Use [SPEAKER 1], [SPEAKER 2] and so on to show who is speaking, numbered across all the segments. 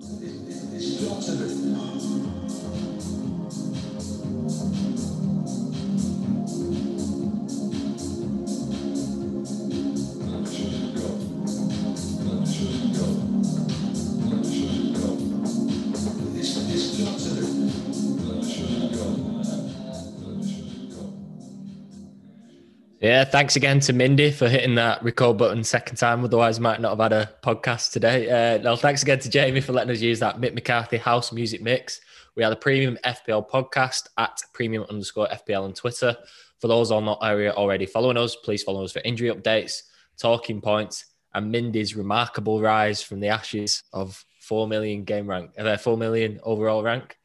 [SPEAKER 1] It's got
[SPEAKER 2] Yeah, thanks again to Mindy for hitting that record button second time. Otherwise, might not have had a podcast today. Uh, no, thanks again to Jamie for letting us use that Mick McCarthy house music mix. We are the Premium FPL podcast at premium underscore FPL on Twitter. For those on not area already following us, please follow us for injury updates, talking points, and Mindy's remarkable rise from the ashes of four million game rank, uh, four million overall rank.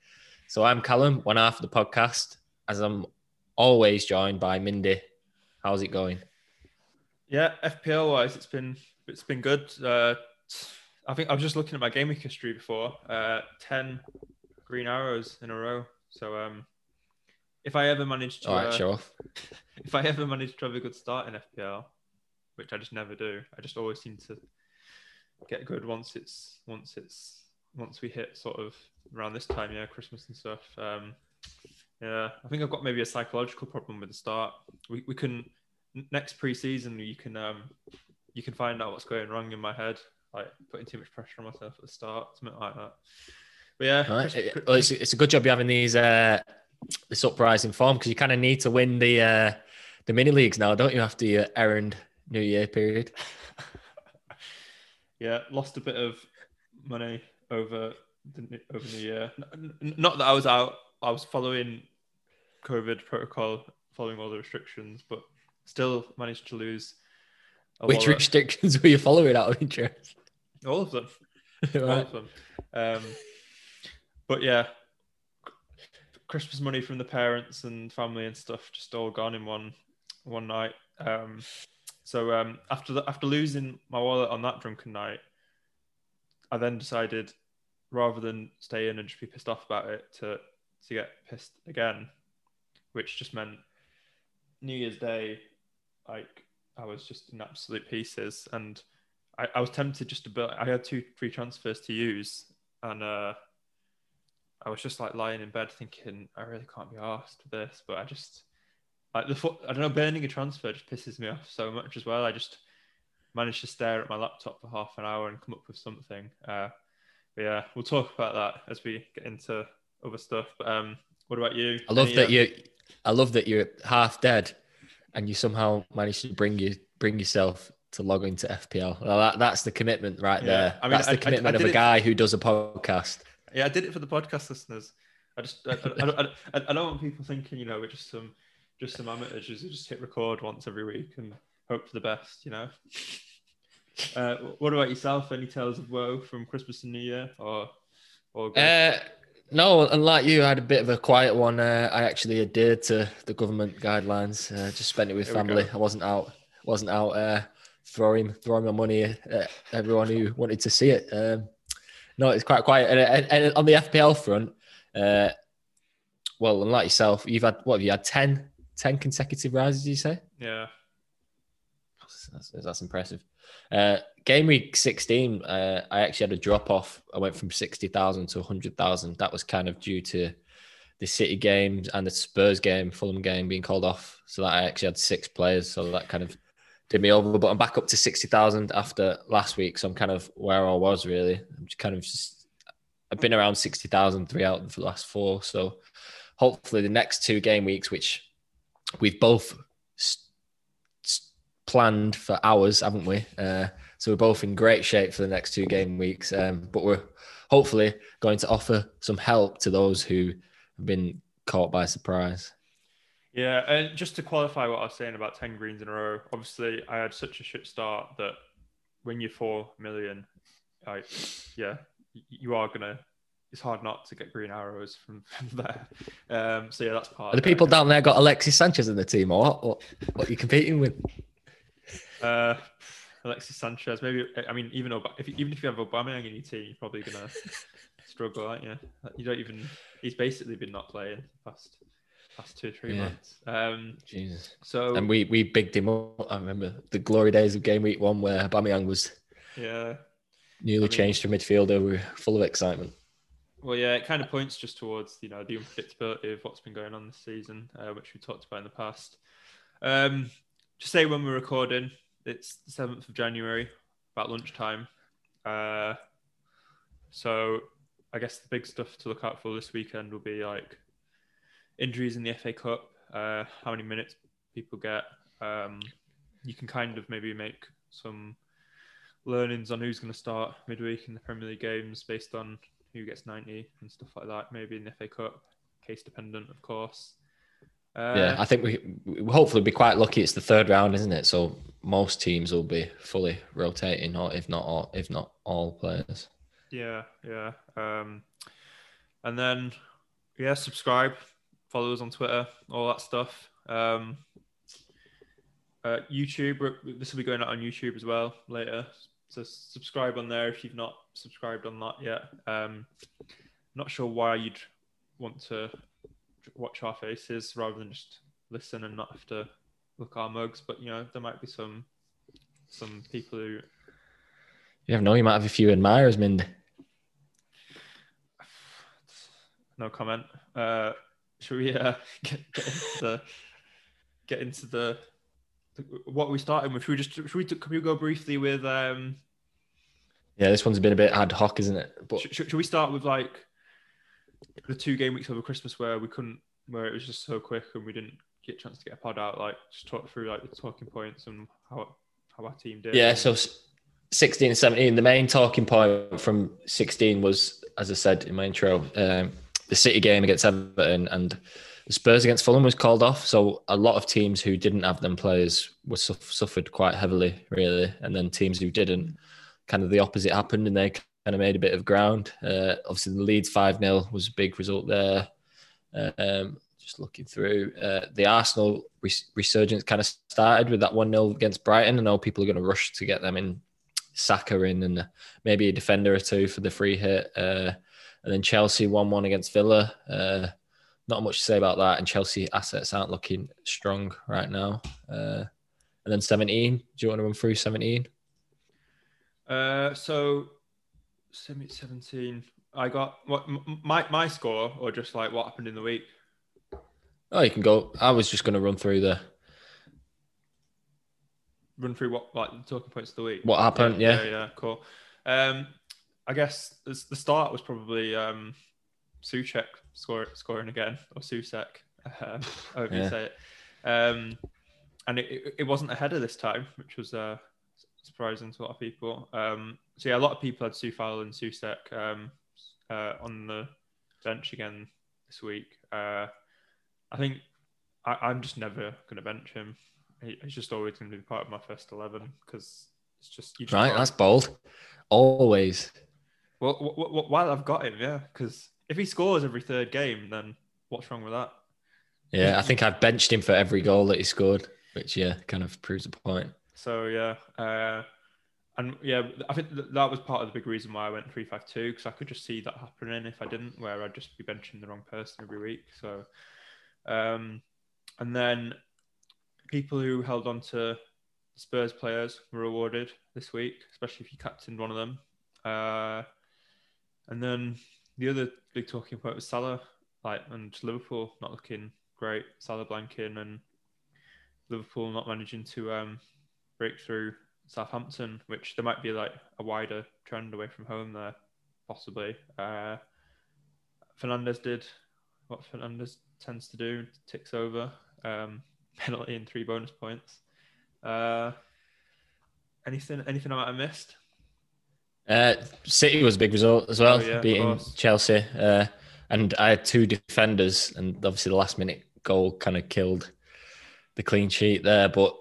[SPEAKER 2] So I'm Callum, one half of the podcast, as I'm always joined by Mindy. How's it going?
[SPEAKER 3] Yeah, FPL wise, it's been it's been good. Uh, I think I was just looking at my game week history before. Uh, Ten green arrows in a row. So um, if I ever manage to,
[SPEAKER 2] right,
[SPEAKER 3] uh,
[SPEAKER 2] off.
[SPEAKER 3] if I ever manage to have a good start in FPL, which I just never do, I just always seem to get good once it's once it's once we hit sort of around this time, yeah, Christmas and stuff. Um, yeah, I think I've got maybe a psychological problem with the start. We we can next preseason you can um you can find out what's going wrong in my head, like putting too much pressure on myself at the start, something like that. But yeah,
[SPEAKER 2] right. Well, it's, it's a good job you're having these uh, this uprising form because you kind of need to win the uh, the mini leagues now, don't you? After your errand New Year period.
[SPEAKER 3] yeah, lost a bit of money over the over the year. Not that I was out. I was following COVID protocol, following all the restrictions, but still managed to lose. a
[SPEAKER 2] Which
[SPEAKER 3] wallet.
[SPEAKER 2] restrictions were you following out of interest?
[SPEAKER 3] all of them. all
[SPEAKER 2] Right.
[SPEAKER 3] of them. Um, but yeah, Christmas money from the parents and family and stuff just all gone in one one night. Um, so um, after the, after losing my wallet on that drunken night, I then decided rather than stay in and just be pissed off about it to to get pissed again, which just meant New Year's Day, like I was just in absolute pieces and. I, I was tempted just to build. I had two free transfers to use, and uh, I was just like lying in bed thinking, I really can't be asked with this. But I just like the. I don't know. Burning a transfer just pisses me off so much as well. I just managed to stare at my laptop for half an hour and come up with something. Uh, but yeah, we'll talk about that as we get into other stuff. But um, what about you?
[SPEAKER 2] I love
[SPEAKER 3] Any,
[SPEAKER 2] that
[SPEAKER 3] uh,
[SPEAKER 2] you. I love that you're half dead, and you somehow managed to bring you bring yourself to log into FPL. Well, that, that's the commitment right
[SPEAKER 3] Yeah.
[SPEAKER 2] there.
[SPEAKER 3] I mean,
[SPEAKER 2] that's
[SPEAKER 3] I- I-
[SPEAKER 2] the
[SPEAKER 3] I
[SPEAKER 2] commitment of a
[SPEAKER 3] it-
[SPEAKER 2] guy who does a podcast.
[SPEAKER 3] Yeah, I did it for the podcast listeners. I just I, I, I, I, I don't want people thinking, you know, we're just some just some amateurs who just hit record once every week and hope for the best, you know. Uh, what about yourself? Any tales of woe from Christmas and New Year, or or?
[SPEAKER 2] Uh, no, unlike you, I had a bit of a quiet one. Uh, I actually adhered to the government guidelines. Uh, just spent it with
[SPEAKER 3] There we
[SPEAKER 2] family. I wasn't out. wasn't out uh, throwing throwing my money at everyone who wanted to see it. Um, no, it's quite quiet. And, and, and on the FPL front, uh, well, unlike yourself, you've had what have you had 10, 10 consecutive rises? You say
[SPEAKER 3] yeah,
[SPEAKER 2] that's, that's impressive. Uh, game week 16, uh, I actually had a drop off. I went from 60,000 to 100,000. That was kind of due to the City games and the Spurs game, Fulham game being called off. So that I actually had six players. So that kind of did me over. But I'm back up to 60,000 after last week. So I'm kind of where I was really. I'm just kind of just, I've been around 60,000 three out of the last four. So hopefully the next two game weeks, which we've both s- s- planned for hours, haven't we? Uh, so we're both in great shape for the next two game weeks. Um, but we're hopefully going to offer some help to those who have been caught by surprise.
[SPEAKER 3] yeah. And just to qualify what I was saying about ten greens in a row, obviously I had such a shit start that when you're four million, like yeah, you are gonna. It's hard not to get green arrows from, from there. Um, so yeah, that's part.
[SPEAKER 2] Are the
[SPEAKER 3] of it.
[SPEAKER 2] people down there got Alexis Sanchez in the team or what? What, what are you competing with?
[SPEAKER 3] Uh, Alexis Sanchez, maybe. I mean, even Ob- if even if you have Aubameyang in your team, you're probably gonna struggle, aren't you? You don't even. He's basically been not playing the past past two three
[SPEAKER 2] Yeah.
[SPEAKER 3] months. Um,
[SPEAKER 2] Jesus.
[SPEAKER 3] so
[SPEAKER 2] And we we bigged him up. I remember the glory days of game week one where Aubameyang was
[SPEAKER 3] yeah,
[SPEAKER 2] newly
[SPEAKER 3] mean-
[SPEAKER 2] changed to midfielder. We're full of excitement.
[SPEAKER 3] Well, yeah, it kind of points just towards you know the unpredictability of what's been going on this season, uh, which we talked about in the past. Um, just say when we're recording, it's the seventh of January, about lunchtime. Uh, so I guess the big stuff to look out for this weekend will be like injuries in the FA Cup, uh, how many minutes people get. Um, you can kind of maybe make some learnings on who's going to start midweek in the Premier League games based on who gets 90 and stuff like that. Maybe in the FA Cup, case dependent, of course. Uh,
[SPEAKER 2] yeah, I think we we hopefully be quite lucky. It's the third round, isn't it? So most teams will be fully rotating, or if not all, if not all players.
[SPEAKER 3] Yeah, yeah. Um, and then, yeah, subscribe, follow us on Twitter, all that stuff. Um, uh, YouTube, this will be going out on YouTube as well later. So subscribe on there if you've not subscribed on that yet. Um, not sure why you'd want to watch our faces rather than just listen and not have to look our mugs, but you know there might be some some people who
[SPEAKER 2] You never know. You might have a few admirers, Mindy.
[SPEAKER 3] No comment. Uh, should we uh, get, get into the get into the, the what are we starting with? Should we just should we can we go briefly with um?
[SPEAKER 2] Yeah, this one's been a bit ad hoc, isn't it? But
[SPEAKER 3] Should, should we start with like the two game weeks over Christmas where we couldn't where it was just so quick and we didn't get a chance to get a pod out? Like just talk through like the talking points and how how our team did.
[SPEAKER 2] yeah, so 16 and 17, the main talking point from 16 was, as I said in my intro, um, the City game against Everton and the Spurs against Fulham was called off. So a lot of teams who didn't have them players were suffered quite heavily, really. And then teams who didn't, kind of the opposite happened and they kind of made a bit of ground. Uh, obviously, the Leeds 5 0 was a big result there. Um, just looking through uh, the Arsenal res- resurgence kind of started with that 1 0 against Brighton. I know people are going to rush to get them in, Saka in, and maybe a defender or two for the free hit. Uh, and then Chelsea 1 1 against Villa. Uh, not much to say about that. And Chelsea assets aren't looking strong right now. Uh, and then 17. Do you want to run through 17?
[SPEAKER 3] Uh, so semi seventeen. I got what my my score or just like what happened in the week.
[SPEAKER 2] Oh, you can go. I was just going to run through the
[SPEAKER 3] run through what like the talking points of the week.
[SPEAKER 2] what happened. Yeah.
[SPEAKER 3] yeah, yeah, cool. Um, I guess the start was probably um, Suchek score, scoring again or Susek, um, however you say it. Um, and it, it, it wasn't a header this time, which was uh, surprising to a lot of people. Um, so yeah, a lot of people had Sufal and Susek um, uh, on the bench again this week. Uh, I think I, I'm just never going to bench him. He- He's just always going to be part of my first eleven because it's just you just
[SPEAKER 2] Right. That's bold. Always.
[SPEAKER 3] well, w- w- while I've got him, yeah, because if he scores every third game, then what's wrong with that?
[SPEAKER 2] Yeah. I think I've benched him for every goal that he scored, which, yeah, kind of proves the point.
[SPEAKER 3] So yeah, uh, and yeah, I think th- that was part of the big reason why I went three five two because I could just see that happening if I didn't, where I'd just be benching the wrong person every week. So, um, and then people who held on to Spurs players were rewarded this week, especially if you captained one of them. Uh, and then the other big talking point was Salah, like and Liverpool not looking great. Salah blanking and Liverpool not managing to um, break through Southampton, which there might be like a wider trend away from home there, possibly. Uh, Fernandes did what Fernandes tends to do, ticks over, um, penalty and three bonus points. Uh, anything, anything I might have missed?
[SPEAKER 2] Uh, City was a big result as well,
[SPEAKER 3] Oh, yeah,
[SPEAKER 2] beating. Chelsea. Uh, and I had two defenders, and obviously the last minute goal kind of killed the clean sheet there. But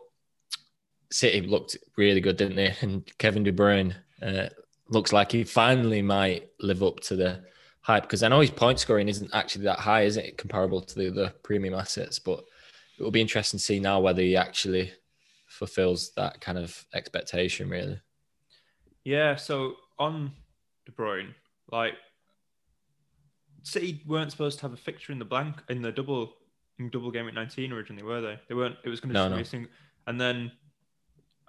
[SPEAKER 2] City looked really good, didn't they? And Kevin De Bruyne uh, looks like he finally might live up to the hype because I know his point scoring isn't actually that high, is it? Comparable to the other premium assets, but it will be interesting to see now whether he actually fulfills that kind of expectation, really.
[SPEAKER 3] Yeah, so on De Bruyne, like City weren't supposed to have a fixture in the blank in the double in double game at 19 originally, were they? They weren't. It was going to
[SPEAKER 2] No,
[SPEAKER 3] be
[SPEAKER 2] no.
[SPEAKER 3] missing. And then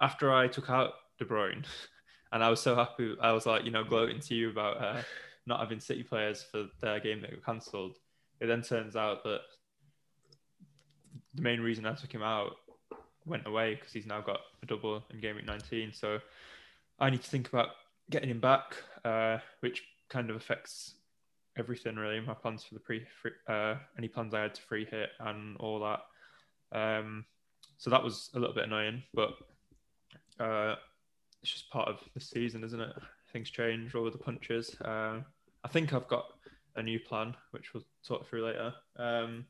[SPEAKER 3] after I took out De Bruyne, and I was so happy. I was like, you know, gloating to you about uh, not having City players for their game that got cancelled. It then turns out that the main reason I took him out went away because he's now got a double in game week 19. So I need to think about getting him back, uh, which kind of affects everything really. My plans for the pre, free, uh, any plans I had to free hit and all that. Um, so that was a little bit annoying, but uh, it's just part of the season, isn't it? Things change, with the punches. Uh, I think I've got a new plan, which we'll talk through later. Um,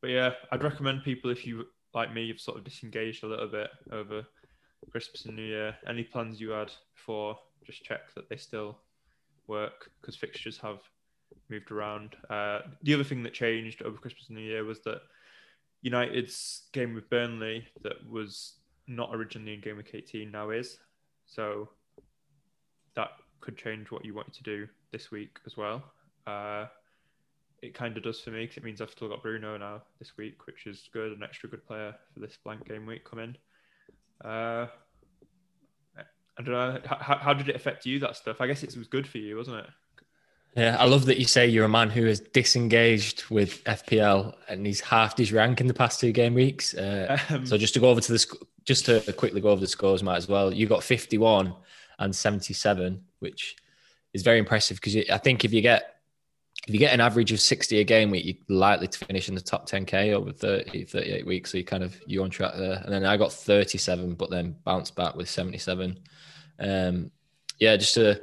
[SPEAKER 3] but yeah, I'd recommend people if you like me, you've sort of disengaged a little bit over Christmas and New Year. Any plans you had before, just check that they still work because fixtures have moved around. Uh, the other thing that changed over Christmas and New Year was that United's game with Burnley that was not originally in game week 18 now is. So that could change what you want to do this week as well. Uh, it kind of does for me because it means I've still got Bruno now this week, which is good, an extra good player for this blank game week coming. Uh, I don't know. How, how did it affect you, that stuff? I guess it was good for you, wasn't it?
[SPEAKER 2] Yeah, I love that you say you're a man who is disengaged with FPL and he's halved his rank in the past two game weeks. Uh, um, so just to go over to the just to quickly go over the scores, Matt, as well. You got 51 and 77, which is very impressive because I think if you get if you get an average of 60 a game week, you're likely to finish in the top 10k over 30, 38 weeks. So you kind of you're on track there. And then I got 37, but then bounced back with 77. Um, yeah, just to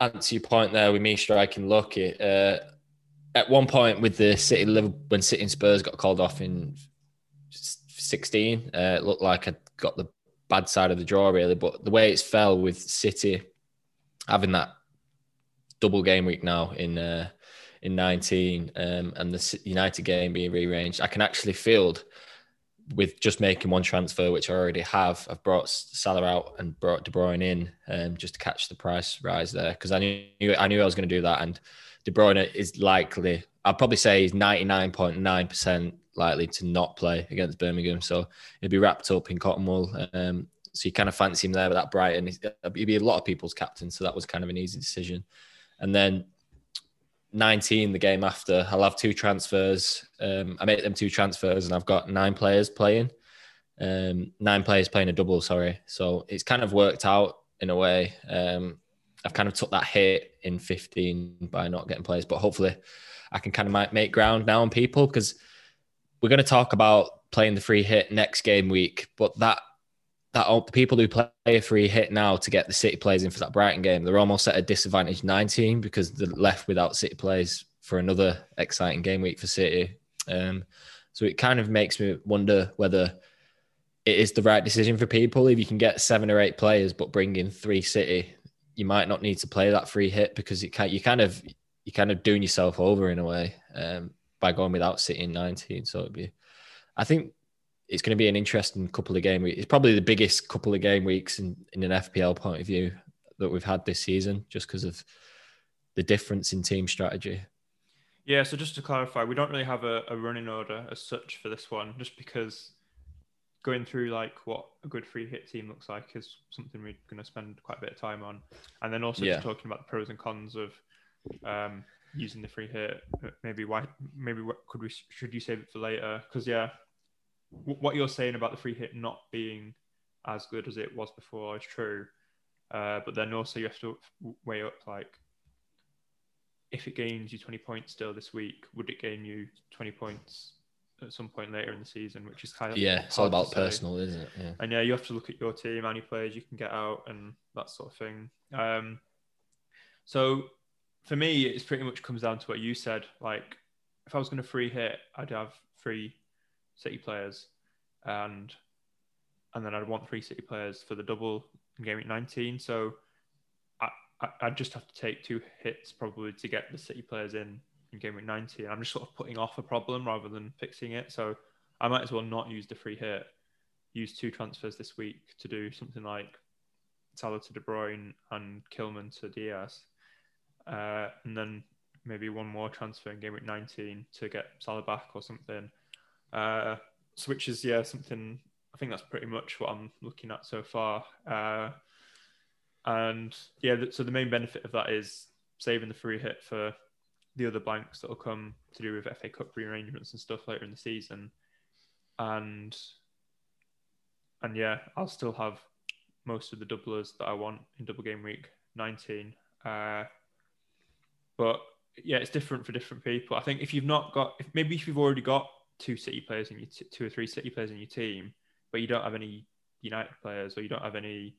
[SPEAKER 2] answer your point there with me striking lucky. Uh, at one point with the City Liverpool, when City and Spurs got called off in 16, uh, it looked like I got the bad side of the draw really. But the way it's fell with City having that double game week now in uh, in 19 um, and the United game being rearranged, I can actually field with just making one transfer, which I already have. I've brought Salah out and brought De Bruyne in um, just to catch the price rise there because I knew I knew I was going to do that. And De Bruyne is likely, I'd probably say he's 99.9% likely to not play against Birmingham. So he'll be wrapped up in cotton wool. Um, so you kind of fancy him there with that Brighton. He'd be a lot of people's captain. So that was kind of an easy decision. And then 19 the game after i'll have two transfers um, i make them two transfers and i've got nine players playing um, nine players playing a double sorry so it's kind of worked out in a way um, i've kind of took that hit in 15 by not getting players but hopefully i can kind of make ground now on people because we're going to talk about playing the free hit next game week but that that the people who play a free hit now to get the City players in for that Brighton game, they're almost at a disadvantage 19 because they're left without City players for another exciting game week for City. Um, so it kind of makes me wonder whether it is the right decision for people. If you can get seven or eight players but bring in three City, you might not need to play that free hit because it can, you kind of you kind of doing yourself over in a way um, by going without City in 19. So it'd be, I think it's going to be an interesting couple of game weeks. It's probably the biggest couple of game weeks in, in an FPL point of view that we've had this season, just because of the difference in team strategy.
[SPEAKER 3] Yeah, so just to clarify, we don't really have a, a running order as such for this one, just because going through like what a good free hit team looks like is something we're going to spend quite a bit of time on, and then also yeah. talking about the pros and cons of um, using the free hit. Maybe why? Maybe what could we? Should you save it for later? Because yeah, what you're saying about the free hit not being as good as it was before is true. Uh, but then also you have to weigh up like if it gains you 20 points still this week, would it gain you 20 points at some point later in the season, which is kind of
[SPEAKER 2] yeah, it's all about personal, isn't it? Yeah.
[SPEAKER 3] And yeah, you have to look at your team, how many players you can get out, and that sort of thing. Um, so for me, it's pretty much comes down to what you said. Like, if I was going to free hit, I'd have three City players, and and then I'd want three City players for the double in game week 19. So I, I I'd just have to take two hits probably to get the City players in in game week 19. I'm just sort of putting off a problem rather than fixing it. So I might as well not use the free hit. Use two transfers this week to do something like Salah to De Bruyne and Kilman to Diaz, uh, and then maybe one more transfer in game week 19 to get Salah back or something. Uh, which is yeah something I think that's pretty much what I'm looking at so far. Uh, and yeah, so the main benefit of that is saving the free hit for the other blanks that will come to do with FA Cup rearrangements and stuff later in the season, and and yeah, I'll still have most of the doublers that I want in double game week 19. Uh, but yeah, it's different for different people. I think if you've not got, if maybe if you've already got two City players in your t- two or three City players in your team, but you don't have any United players or you don't have any.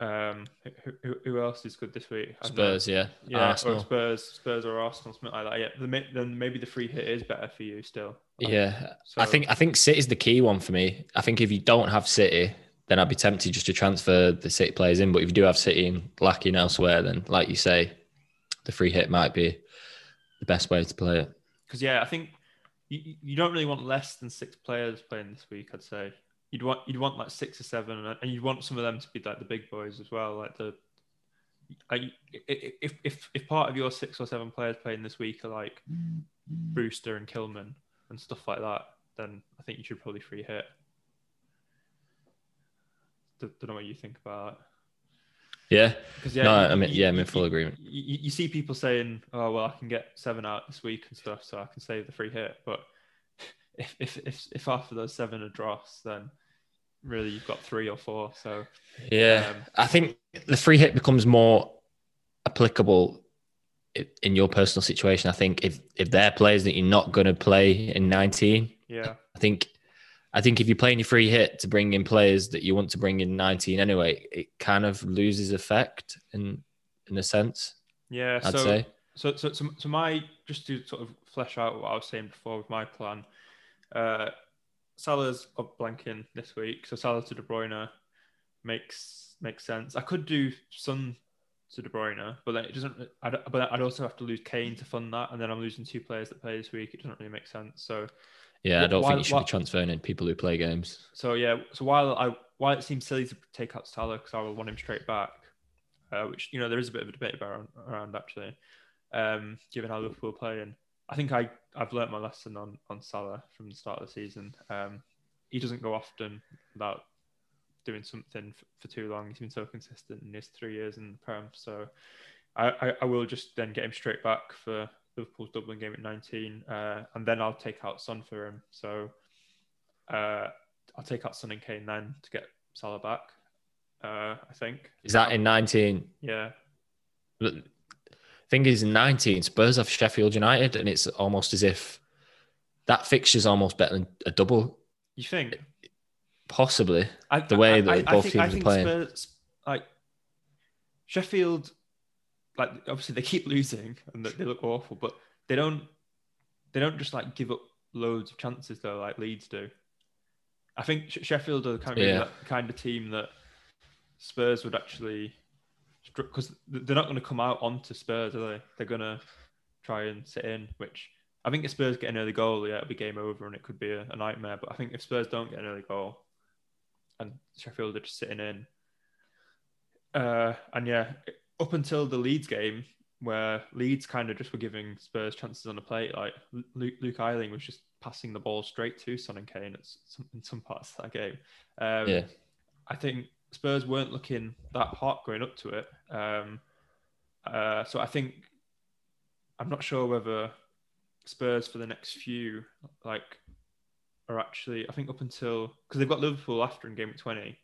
[SPEAKER 3] Um, who, who, who else is good this week? Know.
[SPEAKER 2] Spurs, yeah.
[SPEAKER 3] yeah, or Spurs, Spurs or Arsenal, something like that. Yeah, the then maybe the free hit is better for you still.
[SPEAKER 2] Yeah,
[SPEAKER 3] So-
[SPEAKER 2] I think I think City is the key one for me. I think if you don't have City, then I'd be tempted just to transfer the City players in. But if you do have City and lacking elsewhere, then like you say, the free hit might be the best way to play it.
[SPEAKER 3] because yeah, I think you, you don't really want less than six players playing this week. I'd say you'd want you'd want like six or seven, and- you'd want some of them to be like the big boys as well, like the. Like if if if part of your six or seven players playing this week are like Brewster and Kilman and stuff like that, then I think you should probably free hit. Don't, know what you think about.
[SPEAKER 2] Yeah,
[SPEAKER 3] Because yeah,
[SPEAKER 2] No, I mean, yeah, I'm in full
[SPEAKER 3] you-
[SPEAKER 2] agreement.
[SPEAKER 3] You, you see people saying, "Oh well, I can get seven out this week and stuff, so I can save the free hit." But if if if, if half of those seven are dross, then really you've got three or four. So
[SPEAKER 2] yeah.
[SPEAKER 3] Um,
[SPEAKER 2] I think the free hit becomes more applicable in your personal situation. I think if if they're players that you're not going to play in 19,
[SPEAKER 3] yeah,
[SPEAKER 2] I think I think if you play your free hit to bring in players that you want to bring in 19 anyway, it kind of loses effect in in a sense.
[SPEAKER 3] yeah.
[SPEAKER 2] I'd
[SPEAKER 3] so,
[SPEAKER 2] say.
[SPEAKER 3] so so so so my just to sort of flesh out what I was saying before with my plan. Uh, Salah's up blanking this week, so Salah to De Bruyne makes makes sense. I could do Son to De Bruyne, but then it doesn't. I'd, but I'd also have to lose Kane to fund that, and then I'm losing two players that play this week. It doesn't really make sense. So
[SPEAKER 2] Yeah, I don't
[SPEAKER 3] while-
[SPEAKER 2] think you should
[SPEAKER 3] while-
[SPEAKER 2] be transferring in people who play games.
[SPEAKER 3] so yeah. So while I while it seems silly to take out Salah because I will want him straight back, uh, which you know there is a bit of a debate about around actually, um, given how Liverpool are playing. I think I I've learnt my lesson on on Salah from the start of the season. Um, he doesn't go often without doing something f- for too long. He's been so consistent in his three years in the Prem. So I, I, I will just then get him straight back for Liverpool's Dublin game at 19, uh, and then I'll take out Son for him. So uh, I'll take out Son and Kane then to get Salah back. Uh, I think.
[SPEAKER 2] Is that in 19?
[SPEAKER 3] Yeah.
[SPEAKER 2] But thing is, in 19, Spurs have Sheffield United, and it's almost as if that fixture's almost better than a double,
[SPEAKER 3] You think?
[SPEAKER 2] possibly.
[SPEAKER 3] I,
[SPEAKER 2] The way
[SPEAKER 3] I-
[SPEAKER 2] that
[SPEAKER 3] I-
[SPEAKER 2] both
[SPEAKER 3] think,
[SPEAKER 2] teams are playing.
[SPEAKER 3] Spurs, like Sheffield, like obviously they keep losing and they look awful, but they don't. They don't just like give up loads of chances though, like Leeds do. I think Sheffield are kind of
[SPEAKER 2] Yeah.
[SPEAKER 3] that kind of team that Spurs would actually, because they're not going to come out onto Spurs, are they? They're going to try and sit in, which I think if Spurs get an early goal, yeah, it'll be game over and it could be a, a nightmare. But I think if Spurs don't get an early goal, and Sheffield are just sitting in. Uh, and yeah, up until the Leeds game, where Leeds kind of just were giving Spurs chances on the plate, like Luke, Luke Ayling was just passing the ball straight to Son and Kane at some, in some parts of that game. Um,
[SPEAKER 2] Yeah.
[SPEAKER 3] I think Spurs weren't looking that hot going up to it. Um, uh, so I think I'm not sure whether Spurs for the next few like are actually I think up until because they've got Liverpool after in game 20,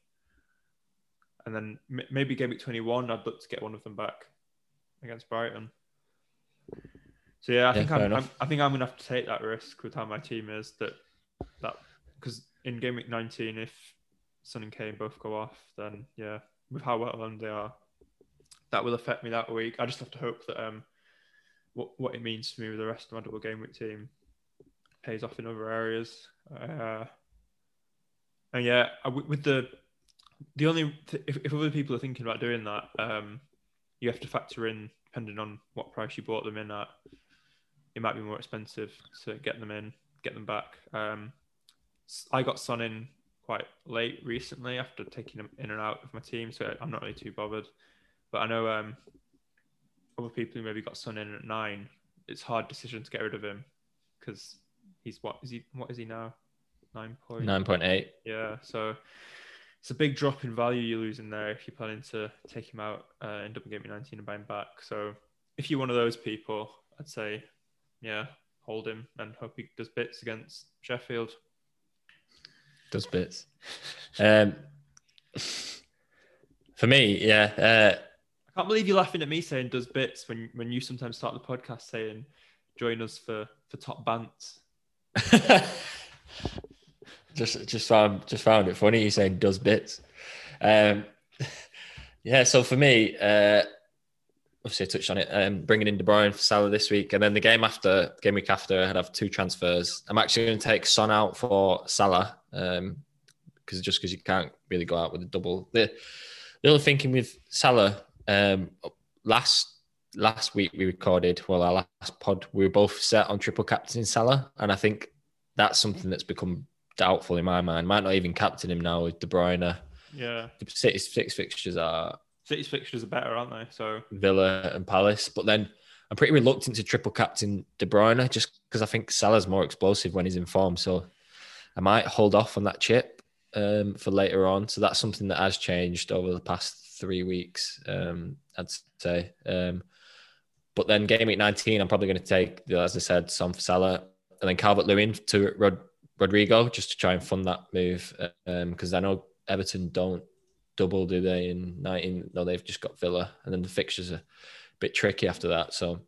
[SPEAKER 3] and then m- maybe game week 21 I'd look to get one of them back against Brighton. So yeah, I
[SPEAKER 2] Yeah,
[SPEAKER 3] think I'm, I'm. I think I'm gonna have to take that risk with how my team is that that because in game week 19 if Son and Kane both go off then yeah with how well they are that will affect me that week. I just have to hope that um what what it means to me with the rest of my double game week team pays off in other areas. Uh, and yeah, I- with the the only th- if, if other people are thinking about doing that, um, you have to factor in depending on what price you bought them in at. It might be more expensive to get them in, get them back. Um, I got Son in quite late recently after taking him in and out of my team, so I'm not really too bothered. But I know um, other people who maybe got Son in at nine. It's hard decision to get rid of him because he's what is he? What is he now? Nine point
[SPEAKER 2] nine point eight.
[SPEAKER 3] Yeah, so it's a big drop in value you're losing there if you're planning to take him out uh, in double game week 19 and buy him back. So if you're one of those people, I'd say, yeah, hold him and hope he does bits against Sheffield.
[SPEAKER 2] Does bits. Um, for me, yeah. Uh,
[SPEAKER 3] I can't believe you're laughing at me saying does bits when when you sometimes start the podcast saying join us for for top bants.
[SPEAKER 2] just just found just found it funny you saying does bits. Um, yeah, so for me, uh, obviously I touched on it. Um, bringing in De Bruyne for Salah this week, and then the game after, game week after, I'd have two transfers. I'm actually going to take Son out for Salah, um, because just because you can't really go out with a double. The the other thinking with Salah, um, last last week we recorded, well, our last pod, we were both set on triple captain Salah, and I think that's something that's become doubtful in my mind. Might not even captain him now with De Bruyne.
[SPEAKER 3] Yeah,
[SPEAKER 2] The City's six fixtures are
[SPEAKER 3] City's fixtures are better, aren't they? So
[SPEAKER 2] Villa and Palace, but then I'm pretty reluctant to triple captain De Bruyne just because I think Salah's more explosive when he's in form. So I might hold off on that chip um, for later on. So that's something that has changed over the past three weeks, um, I'd say. Um, but then game week 19, I'm probably going to take, as I said, Son for Salah and then Calvert Lewin to Rod- Rodrigo just to try and fund that move because I know Everton don't double, do they? In 19, no, they've just got Villa, and then the fixtures are a bit tricky after that. So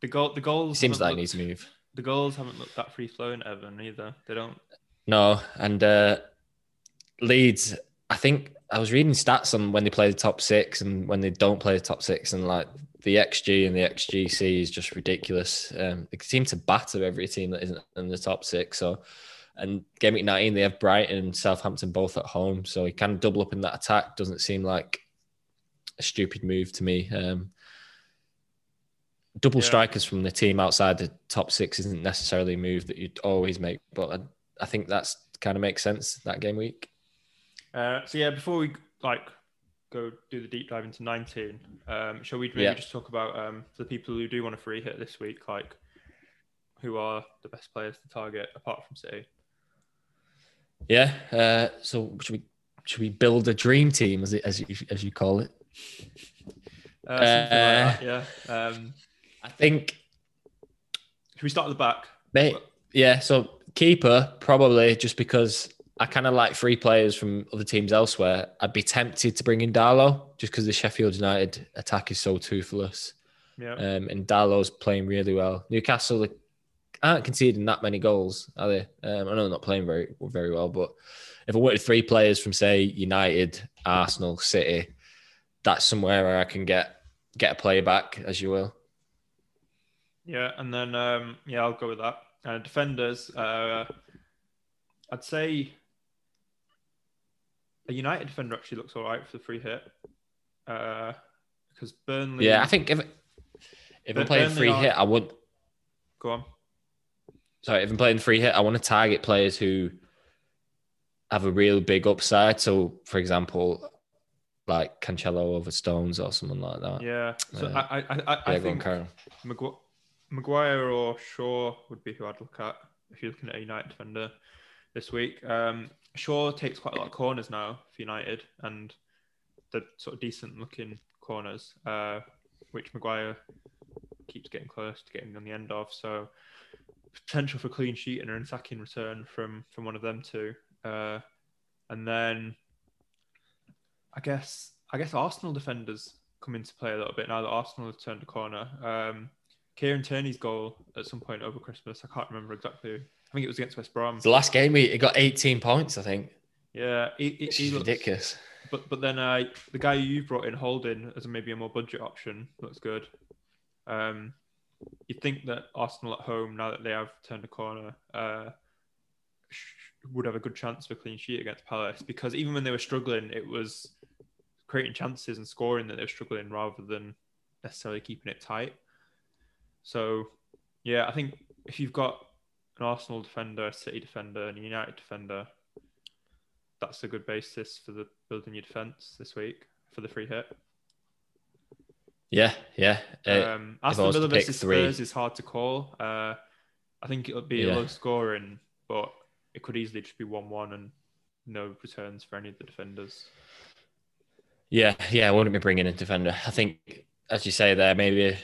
[SPEAKER 3] the goal, the goals
[SPEAKER 2] seems like
[SPEAKER 3] looked-
[SPEAKER 2] needs to move.
[SPEAKER 3] the goals haven't looked that free flowing Evan either. They don't.
[SPEAKER 2] No, and uh, Leeds, I think I was reading stats on when they play the top six and when they don't play the top six, and like the XG and the XGC is just ridiculous. Um, they seem to batter every team that isn't in the top six. So, and game week 19, they have Brighton and Southampton both at home. So he can double up in that attack. Doesn't seem like a stupid move to me. Um, double
[SPEAKER 3] Yeah.
[SPEAKER 2] strikers from the team outside the top six isn't necessarily a move that you'd always make, but I, I think that's kind of makes sense that game week.
[SPEAKER 3] Uh, so yeah, before we like go do the deep dive into 19, um, shall we maybe
[SPEAKER 2] Yeah.
[SPEAKER 3] just talk about um, for the people who do want a free hit this week, like who are the best players to target apart from City?
[SPEAKER 2] Yeah. Uh, so should we should we build a dream team as it as you as you call it?
[SPEAKER 3] Uh, something like
[SPEAKER 2] Uh,
[SPEAKER 3] yeah. Um,
[SPEAKER 2] I think
[SPEAKER 3] should we start at the back?
[SPEAKER 2] mate, yeah. So keeper probably just because I kind of like three players from other teams elsewhere. I'd be tempted to bring in Darlow just because the Sheffield United attack is so toothless.
[SPEAKER 3] Yeah.
[SPEAKER 2] Um, and Darlow's playing really well. Newcastle aren't conceding that many goals, are they? Um, I know they're not playing very very well, but if I wanted three players from say United, Arsenal, City, that's somewhere where I can get get a player back, as you will.
[SPEAKER 3] Yeah, and then um, yeah, I'll go with that. Uh, defenders, uh, I'd say a United defender actually looks all right for the free hit. Uh, because Burnley.
[SPEAKER 2] Yeah, I think if if I'm playing
[SPEAKER 3] Burnley
[SPEAKER 2] free
[SPEAKER 3] are-
[SPEAKER 2] hit, I would.
[SPEAKER 3] Go on.
[SPEAKER 2] Sorry, if I'm playing free hit, I want to target players who have a real big upside. So, for example, like Cancelo over Stones or someone like that.
[SPEAKER 3] Yeah. So
[SPEAKER 2] Uh,
[SPEAKER 3] I, I, I, I
[SPEAKER 2] Yeah,
[SPEAKER 3] think. Magu- Maguire or Shaw would be who I'd look at if you're looking at a United defender this week. Um, Shaw takes quite a lot of corners now for United, and they're sort of decent looking corners, uh, which Maguire keeps getting close to getting on the end of. So potential for clean sheet and an attacking return from from one of them too. Uh, and then I guess I guess Arsenal defenders come into play a little bit now that Arsenal have turned a corner. Um, Kieran Tierney's goal at some point over Christmas, I can't remember exactly. I think it was against West Brom.
[SPEAKER 2] The last game, he, it got 18 points, I think.
[SPEAKER 3] Yeah, he, he, he looks-
[SPEAKER 2] ridiculous.
[SPEAKER 3] But but then uh, the guy you brought in, Holding, as a, maybe a more budget option, looks good. Um, you'd think that Arsenal at home, now that they have turned a corner, uh, sh- would have a good chance for a clean sheet against Palace because even when they were struggling, it was creating chances and scoring that they were struggling rather than necessarily keeping it tight. So, yeah, I think if you've got an Arsenal defender, a City defender, and a United defender, that's a good basis for the building your defense this week for the free hit.
[SPEAKER 2] Yeah, yeah. Uh,
[SPEAKER 3] um,
[SPEAKER 2] I
[SPEAKER 3] Aston Villa versus
[SPEAKER 2] three-
[SPEAKER 3] Spurs is hard to call. Uh, I think it'll be
[SPEAKER 2] Yeah.
[SPEAKER 3] a low scoring, but it could easily just be one-one, and no returns for any of the defenders.
[SPEAKER 2] Yeah, yeah, I wouldn't be bringing a defender. I think, as you say there, maybe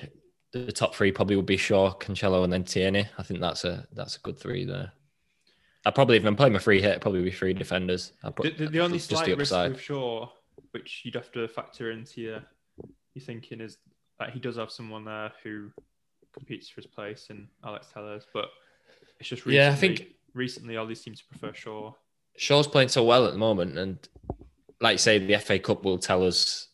[SPEAKER 2] the top three probably would be Shaw, Cancelo, and then Tierney. I think that's a that's a good three there. I probably if I'm playing my free hit, probably be three defenders. I'll
[SPEAKER 3] The, the, the only slight
[SPEAKER 2] the
[SPEAKER 3] risk
[SPEAKER 2] upside.
[SPEAKER 3] with Shaw, which you'd have to factor into your, your thinking, is that he does have someone there who competes for his place in Alex Telles, but it's just recently,
[SPEAKER 2] Yeah, I think-
[SPEAKER 3] recently all these teams prefer Shaw.
[SPEAKER 2] Shaw's playing so well at the moment, and like you say, the FA Cup will tell us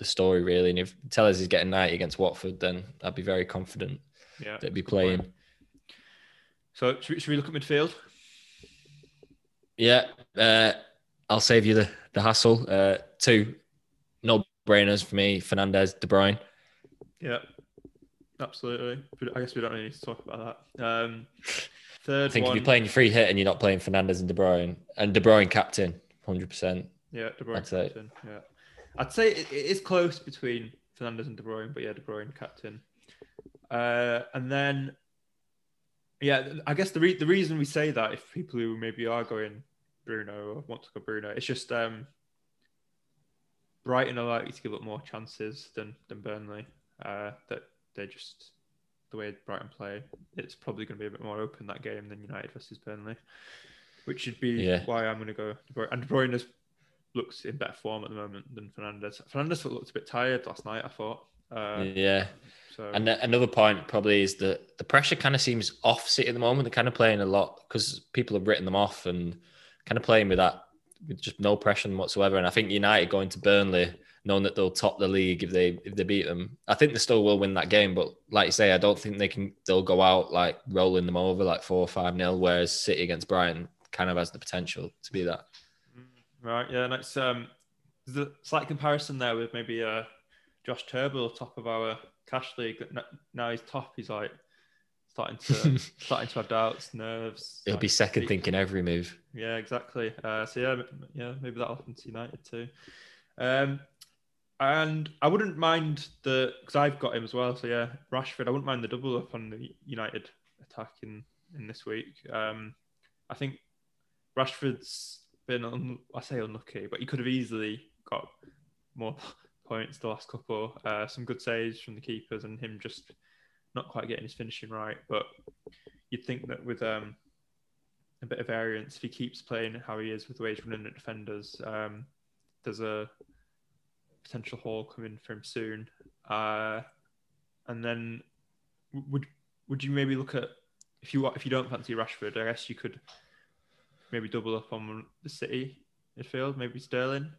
[SPEAKER 2] the story really. And if tell us he's getting 90 against Watford, then I'd be very confident
[SPEAKER 3] Yeah,
[SPEAKER 2] that he'd be
[SPEAKER 3] point.
[SPEAKER 2] playing.
[SPEAKER 3] So should we, should we look at midfield?
[SPEAKER 2] Yeah, uh, I'll save you the, the hassle. Uh, two no brainers for me: Fernandes, De Bruyne.
[SPEAKER 3] Yeah, absolutely. But I guess we don't really need to talk about that. Um, third
[SPEAKER 2] I think
[SPEAKER 3] one,
[SPEAKER 2] if you're playing your free hit and you're not playing Fernandes and De Bruyne, and De Bruyne captain, hundred percent.
[SPEAKER 3] yeah, De Bruyne captain. Yeah, I'd say it, it is close between Fernandes and De Bruyne, but yeah, De Bruyne captain. Uh, and then, yeah, I guess the re- the reason we say that if people who maybe are going Bruno or want to go Bruno, it's just um, Brighton are likely to give up more chances than than Burnley. Uh, that they're just the way Brighton play. It's probably going to be a bit more open that game than United versus Burnley, which should be
[SPEAKER 2] Yeah.
[SPEAKER 3] why I'm going to go. De Bruyne. And De Bruyne has- looks in better form at the moment than Fernandes. Fernandes looked a bit tired last night. I thought. Uh,
[SPEAKER 2] yeah,
[SPEAKER 3] So
[SPEAKER 2] and another point probably is that the pressure kind of seems off City at the moment. They're kind of playing a lot because people have written them off and kind of playing with that with just no pressure whatsoever. And I think United going to Burnley, knowing that they'll top the league if they if they beat them, I think they still will win that game. But like you say, I don't think they can. They'll go out like rolling them over like four or five nil. Whereas City against Brighton kind of has the potential to be that.
[SPEAKER 3] Right, yeah, And it's um there's a slight comparison there with maybe uh Josh Turnbull, top of our cash league. Now he's top, he's like starting to starting to have doubts, nerves.
[SPEAKER 2] He'll be second thinking every move.
[SPEAKER 3] Yeah, exactly. Uh, so yeah, yeah, maybe that'll happen to United too. Um, and I wouldn't mind the because I've got him as well. So yeah, Rashford. I wouldn't mind the double up on the United attack in in this week. Um, I think Rashford's been un, I say unlucky, but he could have easily got more points the last couple. Uh, some good saves from the keepers and him just not quite getting his finishing right. But you'd think that with um, a bit of variance, if he keeps playing how he is with the way he's running at defenders, um, there's a potential haul coming for him soon. Uh, and then would would you maybe look at if you if you don't fancy Rashford, I guess you could maybe double up on the City midfield, maybe Sterling.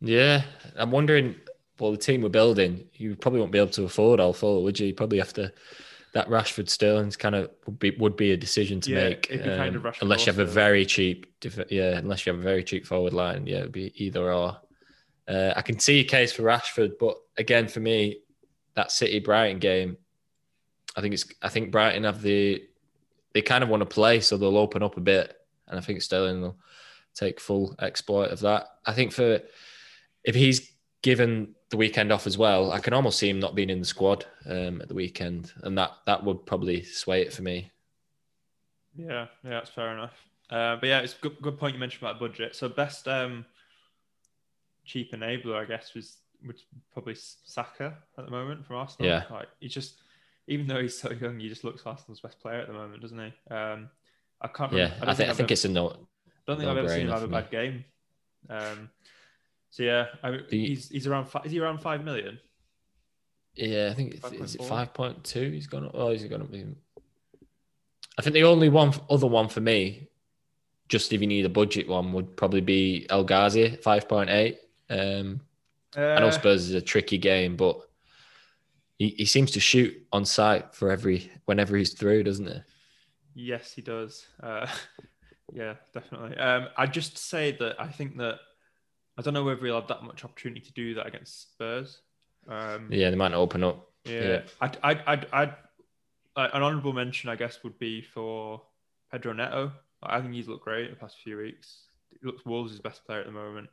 [SPEAKER 2] Yeah, I'm wondering. Well, the team we're building, you probably won't be able to afford all four, would you? You probably have to. That Rashford Sterling's kind of would be would be a decision to
[SPEAKER 3] Yeah,
[SPEAKER 2] make,
[SPEAKER 3] it'd be kind of
[SPEAKER 2] um,
[SPEAKER 3] Rashford
[SPEAKER 2] unless you have a very cheap. Yeah, unless you have a very cheap forward line, yeah, it'd be either or. Uh, I can see a case for Rashford, but again, for me, that City Brighton game, I think it's. I think Brighton have the. They kind of want to play, so they'll open up a bit, and I think Sterling will take full exploit of that. I think for if he's given the weekend off as well, I can almost see him not being in the squad um, at the weekend, and that that would probably sway it for me.
[SPEAKER 3] Yeah, yeah, that's fair enough. Uh, but yeah, it's a good, good point you mentioned about budget. So best um, cheap enabler, I guess, was would probably Saka at the moment from Arsenal.
[SPEAKER 2] Yeah.
[SPEAKER 3] like he just even though he's so young, he just looks Arsenal's best player at the moment, doesn't he? Um, I can't.
[SPEAKER 2] Yeah,
[SPEAKER 3] remember,
[SPEAKER 2] I, think I
[SPEAKER 3] I've
[SPEAKER 2] think
[SPEAKER 3] ever-
[SPEAKER 2] it's a no.
[SPEAKER 3] I don't think I've ever seen him have a bad game. Um, so yeah, I,
[SPEAKER 2] The-
[SPEAKER 3] he's he's around. Fi- is he around five million?
[SPEAKER 2] Yeah, I think it's, is it five point two? He's gone. Oh, he's going to be. I think the only one other one for me, just if you need a budget one, would probably be El Ghazi five point eight. Um, I know
[SPEAKER 3] Uh,
[SPEAKER 2] Spurs is a tricky game, but he, he seems to shoot on sight for every whenever he's through, doesn't he?
[SPEAKER 3] Yes, he does. Uh, yeah, definitely. Um, I'd just say that I think that I don't know whether he'll have that much opportunity to do that against Spurs. Um,
[SPEAKER 2] Yeah, they might not open up.
[SPEAKER 3] yeah. I'd, I'd, I'd, uh, an honourable mention, I guess, would be for Pedro Neto. I think he's looked great the past few weeks. He looks Wolves' best player at the moment.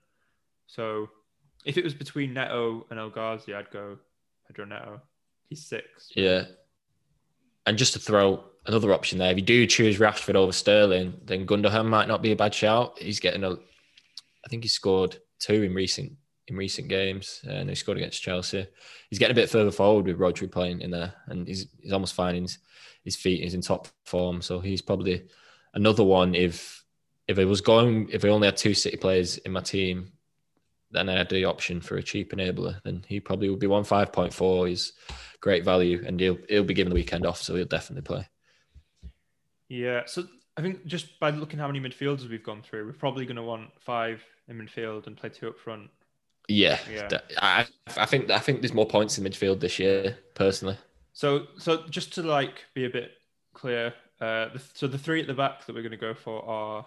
[SPEAKER 3] So if it was between Neto and El Ghazi, I'd go Pedro Neto. He's six.
[SPEAKER 2] Yeah. and just to throw another option there, if you do choose Rashford over Sterling, then Gundogan might not be a bad shout. He's getting a, I think he scored two in recent in recent games, and he scored against Chelsea. He's getting a bit further forward with Rodri playing in there, and he's he's almost finding his, his feet. He's in top form, so he's probably another one. If if it was going, if I only had two City players in my team, then I had the option for a cheap enabler, then he probably would be one five point four. He's great value, and he'll he'll be given the weekend off, so he'll definitely play.
[SPEAKER 3] Yeah, so I think just by looking how many midfielders we've gone through, we're probably going to want five in midfield and play two up front.
[SPEAKER 2] Yeah,
[SPEAKER 3] Yeah.
[SPEAKER 2] I, I think I think there's more points in midfield this year, personally.
[SPEAKER 3] So, so just to like be a bit clear, uh, the, so the three at the back that we're going to go for are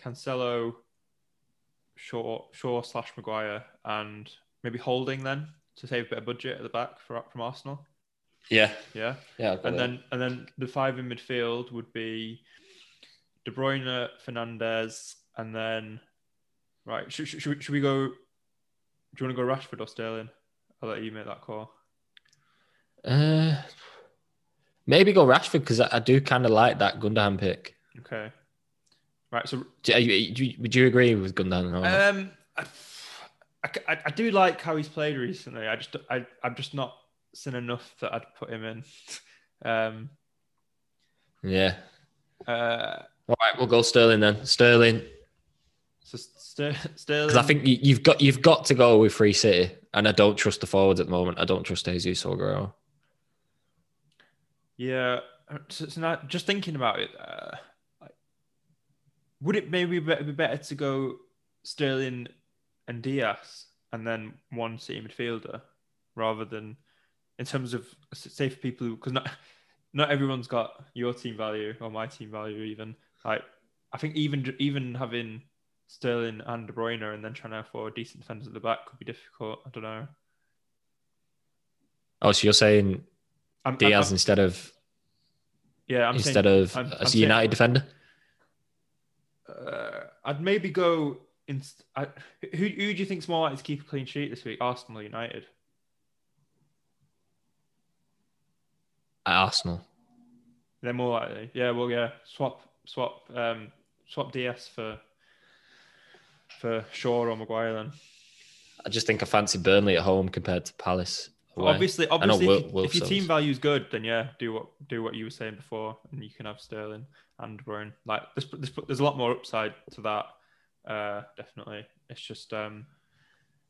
[SPEAKER 3] Cancelo, Shaw, Shaw slash Maguire, and maybe Holding then to save a bit of budget at the back for from Arsenal.
[SPEAKER 2] Yeah,
[SPEAKER 3] Yeah,
[SPEAKER 2] yeah.
[SPEAKER 3] And then and then the five in midfield would be De Bruyne, Fernandes, and then right. Should, should, should, we, should we go? Do you want to go Rashford or Sterling? I'll let you make that call.
[SPEAKER 2] Uh, maybe go Rashford because I, I do kind of like that Gundogan pick.
[SPEAKER 3] Okay. Right. So
[SPEAKER 2] Do, you- do you- would you agree with Gundogan?
[SPEAKER 3] Um, I, I, I do like how he's played recently. I just I I'm just not enough that I'd put him in. Um,
[SPEAKER 2] yeah.
[SPEAKER 3] uh,
[SPEAKER 2] All right, we'll go Sterling then. Sterling,
[SPEAKER 3] so Ster- Sterling.
[SPEAKER 2] because I think you, you've got you've got to go with Free City, and I don't trust the forwards at the moment. I don't trust Jesus or Aguero.
[SPEAKER 3] yeah. So, so now, just thinking about it, uh, like, would it maybe be be better to go Sterling and Dias and then one City midfielder rather than in terms of say for people who because not not everyone's got your team value or my team value even like I think even even having Sterling and De Bruyne and then trying to afford decent defenders at the back could be difficult. I don't know.
[SPEAKER 2] Oh, so you're saying
[SPEAKER 3] I'm,
[SPEAKER 2] Dias
[SPEAKER 3] I'm-
[SPEAKER 2] instead of
[SPEAKER 3] yeah, I'm
[SPEAKER 2] instead
[SPEAKER 3] saying,
[SPEAKER 2] of
[SPEAKER 3] I'm-
[SPEAKER 2] a
[SPEAKER 3] saying-
[SPEAKER 2] United defender?
[SPEAKER 3] Uh, I'd maybe go in. I, who who do you think's more likely to keep a clean sheet this week? Arsenal, or United.
[SPEAKER 2] At Arsenal.
[SPEAKER 3] They're more likely. Yeah, well, yeah. Swap, swap, um, swap DS for for Shaw or Maguire. Then
[SPEAKER 2] I just think I fancy Burnley at home compared to Palace. away.
[SPEAKER 3] obviously, obviously, if, you- if your team value is good, then yeah, do what do what you were saying before, and you can have Sterling and Bruyne. Like there's there's, there's a lot more upside to that. Uh, definitely. It's just um,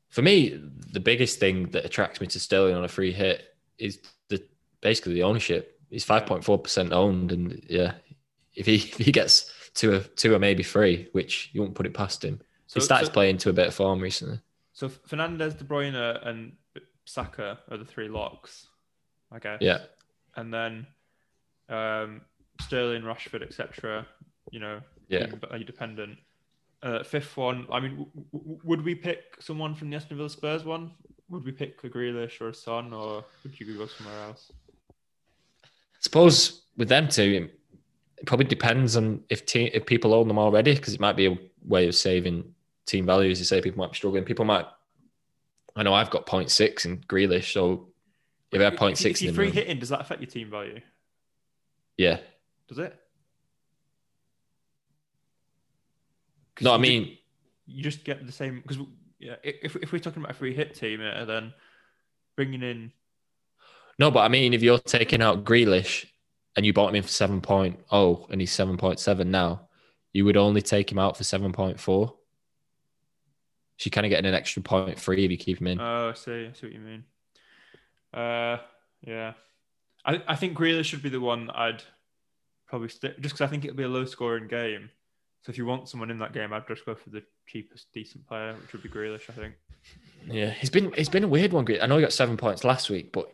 [SPEAKER 2] For me, the biggest thing that attracts me to Sterling on a free hit is basically the ownership. He's five point four percent owned, and yeah, if he if he gets two or two or maybe three, which you won't put it past him.
[SPEAKER 3] so,
[SPEAKER 2] he started
[SPEAKER 3] so,
[SPEAKER 2] playing to a bit of form recently.
[SPEAKER 3] so Fernandes, De Bruyne, and Saka are the three locks, I guess.
[SPEAKER 2] Yeah,
[SPEAKER 3] and then um, Sterling, Rashford, etc. You know,
[SPEAKER 2] yeah.
[SPEAKER 3] are you dependent. Uh, fifth one, I mean, w- w- would we pick someone from the Aston Villa Spurs one? Would we pick a Grealish or a Son, or would you go somewhere else?
[SPEAKER 2] Suppose with them two, it probably depends on if te- if people own them already, because it might be a way of saving team values. You say people might be struggling. People might. I know I've got 0.6 in Grealish, so if I had 0.6
[SPEAKER 3] if, you- if
[SPEAKER 2] in
[SPEAKER 3] you're free
[SPEAKER 2] then-
[SPEAKER 3] hitting, does that affect your team value?
[SPEAKER 2] yeah.
[SPEAKER 3] Does it?
[SPEAKER 2] No, I mean,
[SPEAKER 3] you just get the same because yeah, if if we're talking about a free hit team, uh, then bringing in
[SPEAKER 2] no, but I mean, if you're taking out Grealish and you bought him in for 7.0 and he's 7.7 now, you would only take him out for 7.4. So you're kind of getting an extra point free if you keep him in.
[SPEAKER 3] Oh, I see. I see what you mean. Uh, yeah. I I think Grealish should be the one I'd probably stick just because I think it'll be a low scoring game. So if you want someone in that game, I'd just go for the cheapest decent player, which would be Grealish. I think.
[SPEAKER 2] Yeah, he's been he's been a weird one. I know he got seven points last week, but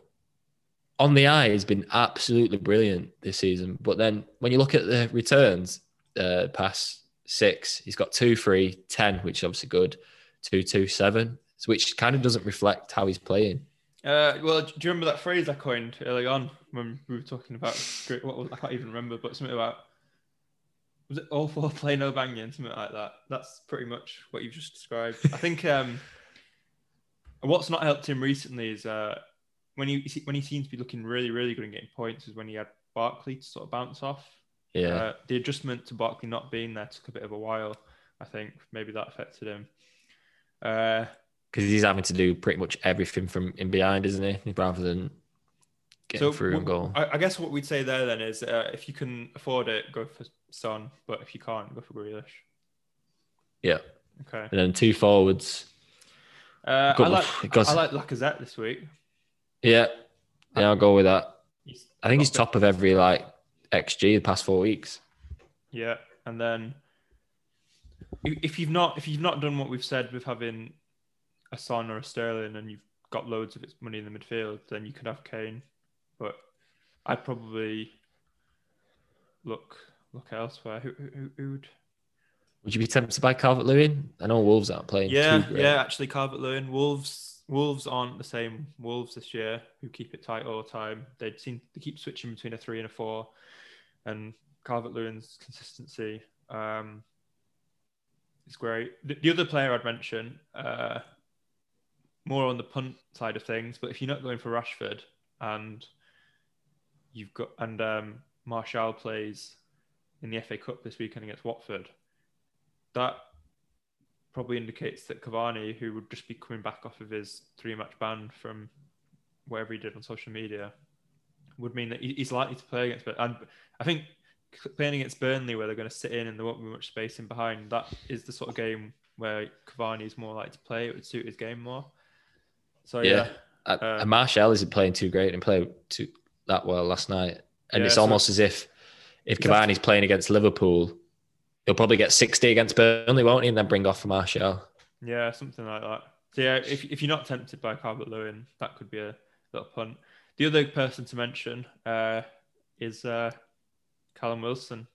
[SPEAKER 2] on the eye, he's been absolutely brilliant this season. But then when you look at the returns, uh, past six, he's got two, three, ten, which is obviously good. Two, two, seven, which kind of doesn't reflect how he's playing.
[SPEAKER 3] Uh, well, do you remember that phrase I coined early on when we were talking about? What I can't even remember, but something about was it all four play no banging, something like that. That's pretty much what you've just described. I think um, what's not helped him recently is uh, when he when he seems to be looking really really good and getting points is when he had Barkley to sort of bounce off.
[SPEAKER 2] Yeah.
[SPEAKER 3] Uh, the adjustment to Barkley not being there took a bit of a while. I think maybe that affected him. Uh,
[SPEAKER 2] because he's having to do pretty much everything from in behind, isn't he? Rather than getting through and goal.
[SPEAKER 3] I, I guess what we'd say there then is uh, if you can afford it, go for Son, but if you can't, go for Grealish.
[SPEAKER 2] Yeah.
[SPEAKER 3] Okay.
[SPEAKER 2] And then two forwards.
[SPEAKER 3] Uh,
[SPEAKER 2] Good
[SPEAKER 3] I like I like Lacazette this week.
[SPEAKER 2] Yeah. Yeah, I'll go with that. I think he's top of every like XG the past four weeks.
[SPEAKER 3] Yeah, and then if you've not if you've not done what we've said with having a Son or a Sterling and you've got loads of its money in the midfield, then you could have Kane. But I'd probably look look elsewhere. Who who, who who'd
[SPEAKER 2] Would you be tempted by Calvert Lewin? I know Wolves aren't playing.
[SPEAKER 3] Yeah, yeah. Actually, Calvert Lewin, Wolves, Wolves aren't the same Wolves this year who keep it tight all the time. They seem they keep switching between a three and a four, and Calvert Lewin's consistency um, is great. The, the other player I'd mention, uh, more on the punt side of things, but if you're not going for Rashford and you've got and um, Martial plays in the FA Cup this weekend against Watford, that probably indicates that Cavani, who would just be coming back off of his three-match ban from whatever he did on social media, would mean that he's likely to play against. But and I think playing against Burnley, where they're going to sit in and there won't be much space in behind, that is the sort of game where Cavani is more likely to play. It would suit his game more. So
[SPEAKER 2] Yeah.
[SPEAKER 3] yeah,
[SPEAKER 2] Uh,
[SPEAKER 3] Uh,
[SPEAKER 2] and Martial isn't playing too great and played too that well last night. And
[SPEAKER 3] Yeah,
[SPEAKER 2] it's
[SPEAKER 3] so-
[SPEAKER 2] almost as if if Cavani's playing against Liverpool, he'll probably get 60 against Burnley, won't he? And then bring off Martial.
[SPEAKER 3] Yeah, something like that. So yeah, if if you're not tempted by Calvert Lewin, that could be a little punt. The other person to mention uh, is uh, Callum Wilson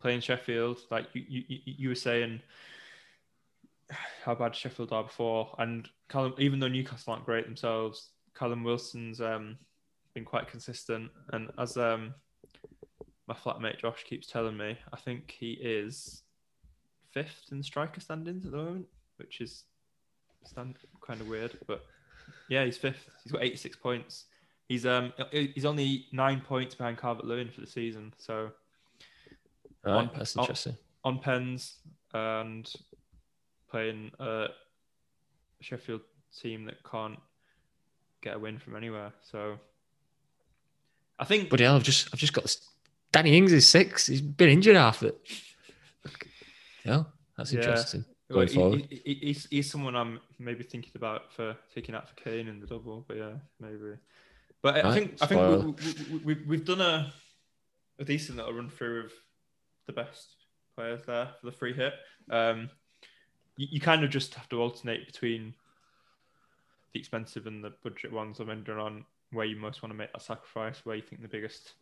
[SPEAKER 3] playing Sheffield. Like you, you, you- you were saying, how bad Sheffield are before, and Callum, even though Newcastle aren't great themselves, Callum Wilson's um, been quite consistent. And as um, my flatmate Josh keeps telling me, I think he is fifth in striker standings at the moment, which is stand kind of weird, but yeah, he's fifth. He's got 86 points. He's um he's only nine points behind Calvert Lewin for the season. So
[SPEAKER 2] Right,
[SPEAKER 3] On-
[SPEAKER 2] that's interesting.
[SPEAKER 3] on pens and playing a Sheffield team that can't get a win from anywhere. So I think
[SPEAKER 2] But yeah, I've just I've just got this. Danny Ings is six. He's been injured half it. Yeah, that's
[SPEAKER 3] Yeah.
[SPEAKER 2] interesting.
[SPEAKER 3] Well, he-
[SPEAKER 2] forward.
[SPEAKER 3] he- he- he's, he's someone I'm maybe thinking about for taking out for Kane in the double, but yeah, maybe. But I-
[SPEAKER 2] Right,
[SPEAKER 3] think I think we, we, we, we, we've done a, a decent little run through of the best players there for the free hit. Um, you, you kind of just have to alternate between the expensive and the budget ones, I'm depending on where you most want to make that sacrifice, where you think the biggest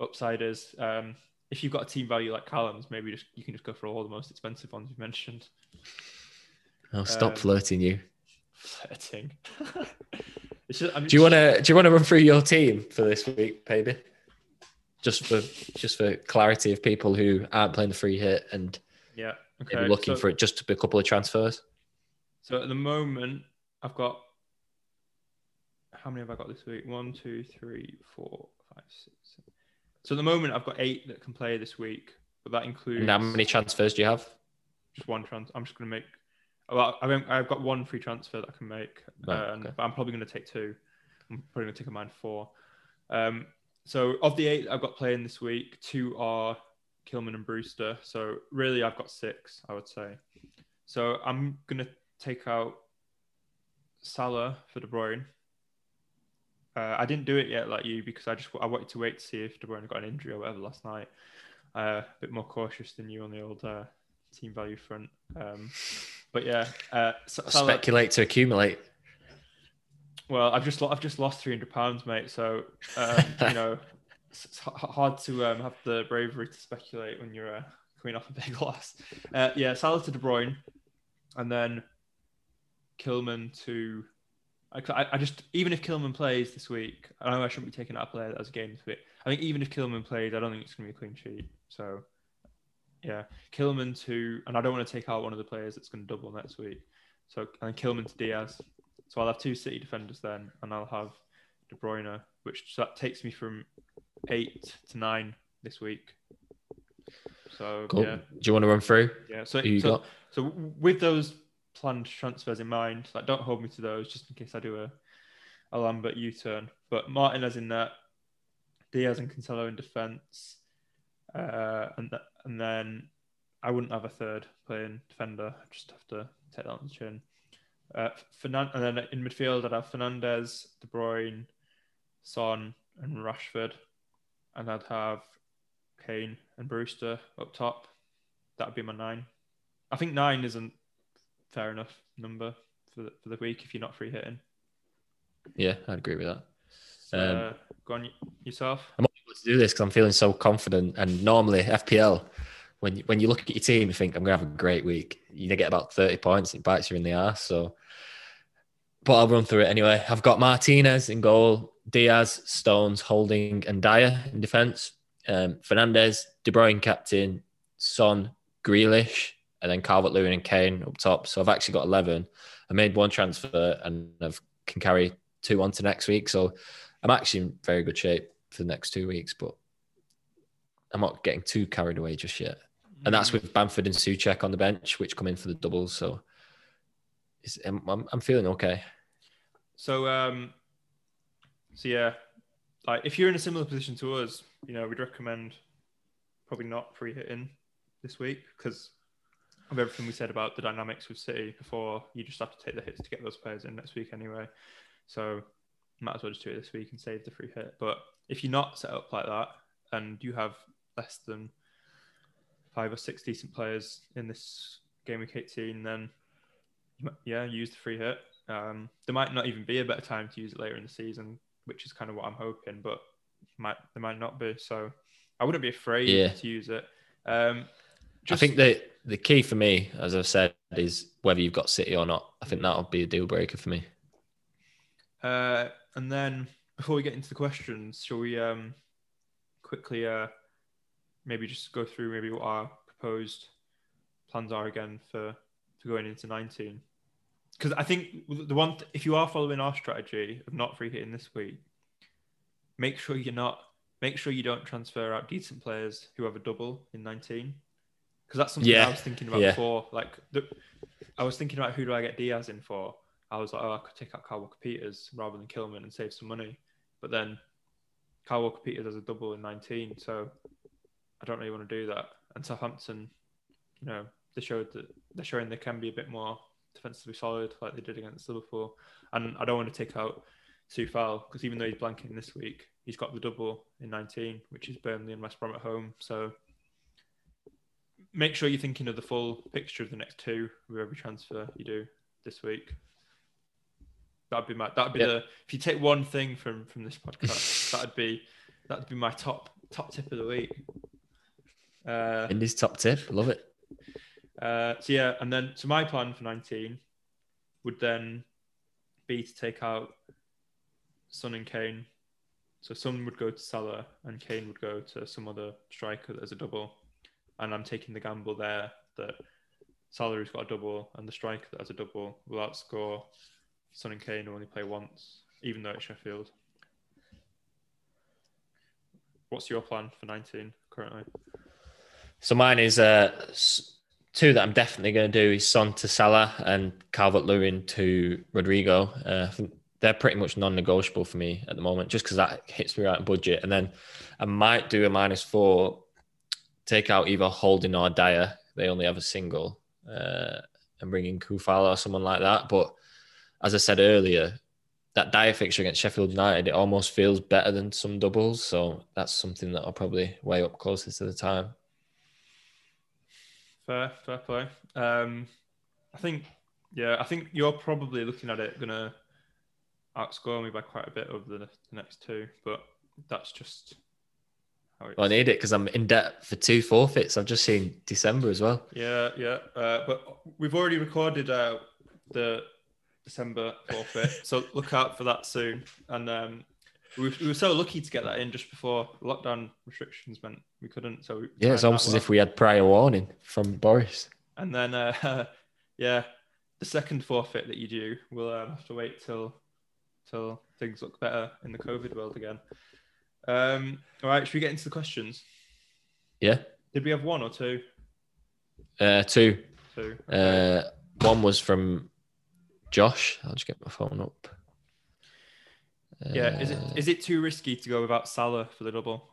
[SPEAKER 3] upside is. Um, if you've got a team value like Callum's, maybe just you can just go for all the most expensive ones you've mentioned.
[SPEAKER 2] I'll stop
[SPEAKER 3] um,
[SPEAKER 2] flirting, you.
[SPEAKER 3] Flirting. it's just,
[SPEAKER 2] Do you want to do you want to run through your team for this week, baby? Just for just for clarity of people who aren't playing the free hit and
[SPEAKER 3] Yeah. Okay.
[SPEAKER 2] looking
[SPEAKER 3] so,
[SPEAKER 2] for it just to be a couple of transfers.
[SPEAKER 3] So at the moment, I've got. How many have I got this week? One, two, three, four, five, six. So at the moment, I've got eight that can play this week, but that includes
[SPEAKER 2] And how many transfers do you have?
[SPEAKER 3] just one trans. I'm just going to make. Well, I've, I've got one free transfer that I can make,
[SPEAKER 2] Right,
[SPEAKER 3] um,
[SPEAKER 2] okay.
[SPEAKER 3] but I'm probably going to take two. I'm probably going to take a mine four. Um, so of the eight I've got playing this week, two are Kilman and Brewster. So really, I've got six, I would say. So I'm going to take out Salah for De Bruyne. Uh, I didn't do it yet, like you, because I just I wanted to wait to see if De Bruyne got an injury or whatever last night. Uh, a bit more cautious than you on the old uh, team value front. Um, but yeah, uh, Salah,
[SPEAKER 2] Speculate to accumulate.
[SPEAKER 3] well, I've just I've just lost three hundred pounds, mate. So um, you know, it's, it's hard to um, have the bravery to speculate when you're uh, coming off a big loss. Uh, yeah, Salah to De Bruyne, and then Kilman to. I, I just even if Kilman plays this week, I know I shouldn't be taking out a player as a game this week. I think even if Kilman plays, I don't think it's going to be a clean sheet. So yeah, Kilman to, and I don't want to take out one of the players that's going to double next week. So and Kilman to Dias. So I'll have two City defenders then, and I'll have De Bruyne, which so that takes me from eight to nine this week. So
[SPEAKER 2] Cool.
[SPEAKER 3] yeah,
[SPEAKER 2] Do you want to run through
[SPEAKER 3] yeah. So so, so with those planned transfers in mind, like don't hold me to those, just in case I do a a Lambert U-turn. But Martinez in net, Dias and Cancelo in defence, uh, and th- and then I wouldn't have a third playing defender. I just have to take that on the chin. Uh, and then in midfield, I'd have Fernandes, De Bruyne, Son, and Rashford, and I'd have Kane and Brewster up top. That'd be my nine. I think nine isn't fair enough number for the, for the week if you're not free hitting.
[SPEAKER 2] Yeah, I'd agree with that.
[SPEAKER 3] So,
[SPEAKER 2] Um,
[SPEAKER 3] go on yourself.
[SPEAKER 2] I'm able to do this because I'm feeling so confident. And normally FPL, when you, when you look at your team, you think I'm gonna have a great week. You get about 30 points, it bites you in the ass. So, but I'll run through it anyway. I've got Martinez in goal, Dias, Stones, Holding, and Dier in defence. Um, Fernandes, De Bruyne captain, Son, Grealish, and then Calvert Lewin and Kane up top. So I've actually got 11. I made one transfer and I can carry two on to next week. So I'm actually in very good shape for the next two weeks, but I'm not getting too carried away just yet. And that's with Bamford and Soucek on the bench, which come in for the doubles. So I'm, I'm feeling okay.
[SPEAKER 3] So um, so yeah, like if you're in a similar position to us, you know, we'd recommend probably not free hitting this week because of everything we said about the dynamics with City before. You just have to take the hits to get those players in next week anyway. So might as well just do it this week and save the free hit. But if you're not set up like that and you have less than five or six decent players in this game week 18, then yeah, use the free hit. Um, there might not even be a better time to use it later in the season, which is kind of what I'm hoping, but might there might not be. So I wouldn't be afraid
[SPEAKER 2] Yeah.
[SPEAKER 3] to use it. Um,
[SPEAKER 2] I think the the key for me, as I've said, is whether you've got City or not. I think that'll be a deal breaker for me.
[SPEAKER 3] Uh, and then before we get into the questions, shall we um, quickly uh, maybe just go through maybe what our proposed plans are again for, for going into 19? Because I think the one, if you are following our strategy of not free hitting this week, make sure you're not, make sure you don't transfer out decent players who have a double in 19. Because that's something
[SPEAKER 2] Yeah,
[SPEAKER 3] I was thinking about
[SPEAKER 2] yeah.
[SPEAKER 3] before. Like, the, I was thinking about who do I get Dias in for? I was like, oh, I could take out Kyle Walker Peters rather than Kilman and save some money. But then Kyle Walker Peters has a double in 19, so I don't really want to do that. And Southampton, you know, they showed that they're showing they can be a bit more defensively solid, like they did against Liverpool. And I don't want to take out Coufal because even though he's blanking this week, he's got the double in 19, which is Burnley and West Brom at home. So make sure you're thinking of the full picture of the next two with every transfer you do this week. That'd be my that'd be
[SPEAKER 2] Yep.
[SPEAKER 3] the if you take one thing from from this podcast, that'd be that'd be my top top tip of the week. Uh,
[SPEAKER 2] Indy's top tip. Love it.
[SPEAKER 3] uh, so yeah, and then so my plan for 19 would then be to take out Son and Kane. So Son would go to Salah and Kane would go to some other striker that has a double. And I'm taking the gamble there that Salah has got a double and the striker that has a double will outscore Son and Kane who only play once, even though it's Sheffield. What's your plan for 19 currently?
[SPEAKER 2] So mine is uh, two that I'm definitely going to do is Son to Salah and Calvert Lewin to Rodrigo. Uh, they're pretty much non-negotiable for me at the moment, just because that hits me right in budget. And then I might do a minus four, take out either Holding or Dier. They only have a single, uh, and bring in Coufal or someone like that. But as I said earlier, that Dier fixture against Sheffield United, it almost feels better than some doubles. So that's something that I'll probably weigh up closer to the time.
[SPEAKER 3] Fair, fair play. Um, I think, yeah, I think you're probably looking at it gonna outscore me by quite a bit over the, the next two, but that's just
[SPEAKER 2] I need it because I'm in debt for two forfeits. I've just seen December as well.
[SPEAKER 3] Yeah, yeah. Uh, but we've already recorded uh, the December forfeit, so look out for that soon. And um, we, we were so lucky to get that in just before lockdown restrictions meant we couldn't. So we
[SPEAKER 2] Yeah, it's almost as if we had prior warning from Boris.
[SPEAKER 3] And then, uh, yeah, the second forfeit that you do, we'll um, have to wait till till things look better in the COVID world again. Um, all right, should we get into the questions?
[SPEAKER 2] Yeah.
[SPEAKER 3] Did we have one or two?
[SPEAKER 2] Uh, two.
[SPEAKER 3] Two.
[SPEAKER 2] Uh, one was from Josh. I'll just get my phone up.
[SPEAKER 3] yeah. Is it
[SPEAKER 2] Uh,
[SPEAKER 3] it too risky to go without Salah for the double?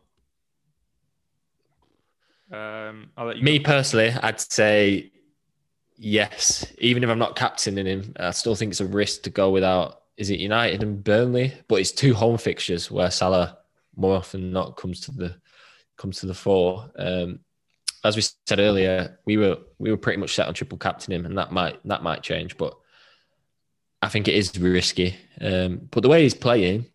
[SPEAKER 3] Um, I'll let you.
[SPEAKER 2] Me
[SPEAKER 3] go.
[SPEAKER 2] personally, I'd say yes. Even if I'm not captaining him, I still think it's a risk to go without. Is it United and Burnley? But it's two home fixtures where Salah more often than not comes to the comes to the fore. Um, as we said earlier, we were we were pretty much set on triple captain him, and that might that might change. But I think it is risky. Um, but the way he's playing,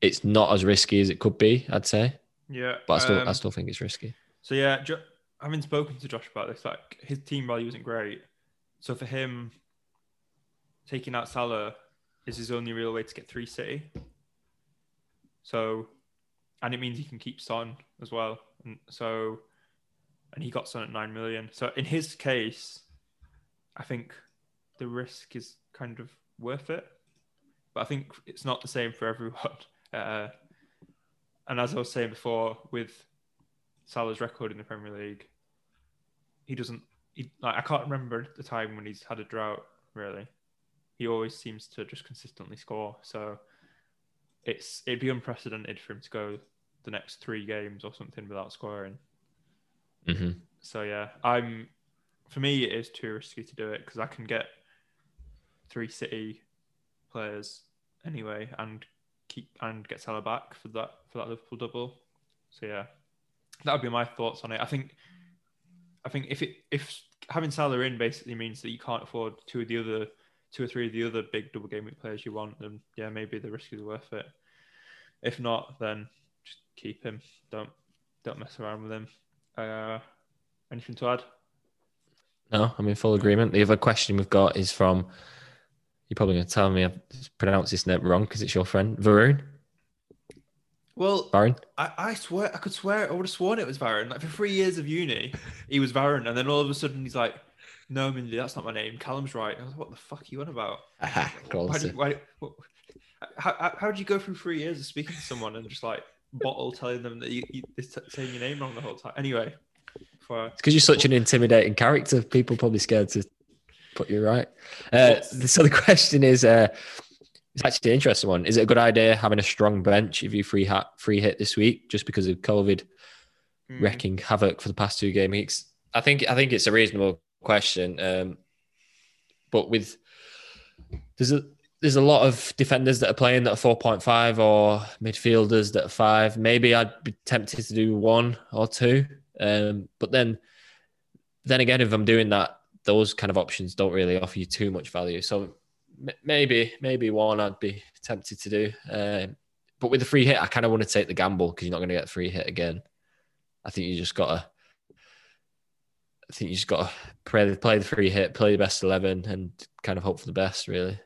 [SPEAKER 2] it's not as risky as it could be. I'd say,
[SPEAKER 3] Yeah.
[SPEAKER 2] but I still I
[SPEAKER 3] um,
[SPEAKER 2] still think it's risky.
[SPEAKER 3] So yeah, jo- having spoken to Josh about this, like his team value isn't great. So for him, taking out Salah is his only real way to get three City. So, and it means he can keep Son as well. And so, and he got Son at nine million. So in his case, I think the risk is kind of worth it. But I think it's not the same for everyone. Uh, and as I was saying before, with Salah's record in the Premier League, he doesn't. He, like, I can't remember the time when he's had a drought. Really, he always seems to just consistently score. So it's it'd be unprecedented for him to go the next three games or something without scoring.
[SPEAKER 2] hmm
[SPEAKER 3] So yeah, I'm. For me, it is too risky to do it because I can get three City players anyway and keep and get Salah back for that for that Liverpool double. So yeah, that would be my thoughts on it. I think, I think if it if having Salah in basically means that you can't afford two of the other two or three of the other big double game week players you want, then yeah, maybe the risk is worth it. If not, then just keep him. Don't don't mess around with him. Uh, anything to add?
[SPEAKER 2] No, I'm in full agreement. The other question we've got is from you're probably going to tell me I've pronounced this name wrong because it's your friend Varun.
[SPEAKER 3] Well,
[SPEAKER 2] Varun.
[SPEAKER 3] I, I swear I could swear I would have sworn it was Varun. Like for three years of uni, he was Varun, and then all of a sudden he's like, "No, Mindy, that's not my name. Callum's right." I was like, "What the fuck are you on about?
[SPEAKER 2] Aha,
[SPEAKER 3] Why did, why, what, how, how, did you go through three years of speaking to someone and just like bottle telling them that you, you they're saying your name wrong the whole time? Anyway, before I-
[SPEAKER 2] It's because you're such an intimidating character. People probably scared to put you right. Uh, so the question is, uh, it's actually an interesting one. Is it a good idea having a strong bench if you free hat free hit this week just because of COVID
[SPEAKER 3] Hmm.
[SPEAKER 2] wrecking havoc for the past two game weeks? I think I think it's a reasonable question. Um, but with there's a there's a lot of defenders that are playing that are four point five or midfielders that are five. Maybe I'd be tempted to do one or two. Um, but then then again, if I'm doing that, those kind of options don't really offer you too much value. So maybe maybe one I'd be tempted to do. Um, but with the free hit, I kind of want to take the gamble because you're not going to get free hit again. I think you just gotta. I think you just gotta play, play the free hit, play the best eleven, and kind of hope for the best. Really,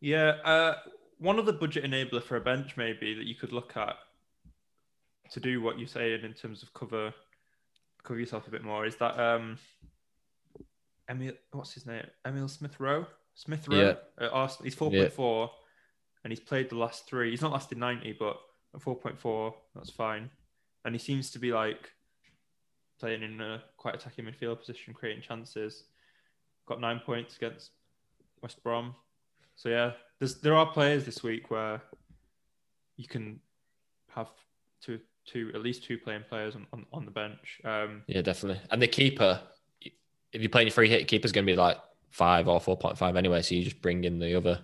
[SPEAKER 3] Yeah, uh, one other budget enabler for a bench maybe that you could look at to do what you're saying in terms of cover cover yourself a bit more is that um Emil what's his name? Emil Smith Rowe? Smith Rowe
[SPEAKER 2] Yeah.
[SPEAKER 3] at Arsenal. He's four point four and he's played the last three. He's not lasted ninety, but at four point four, that's fine. And he seems to be like playing in a quite attacking midfield position, creating chances. Got nine points against West Brom. So yeah, there are players this week where you can have two two at least two playing players on, on, on the bench. Um,
[SPEAKER 2] yeah, definitely. And the keeper, if you're playing your free hit, keeper's going to be like five or four point five anyway. So you just bring in the other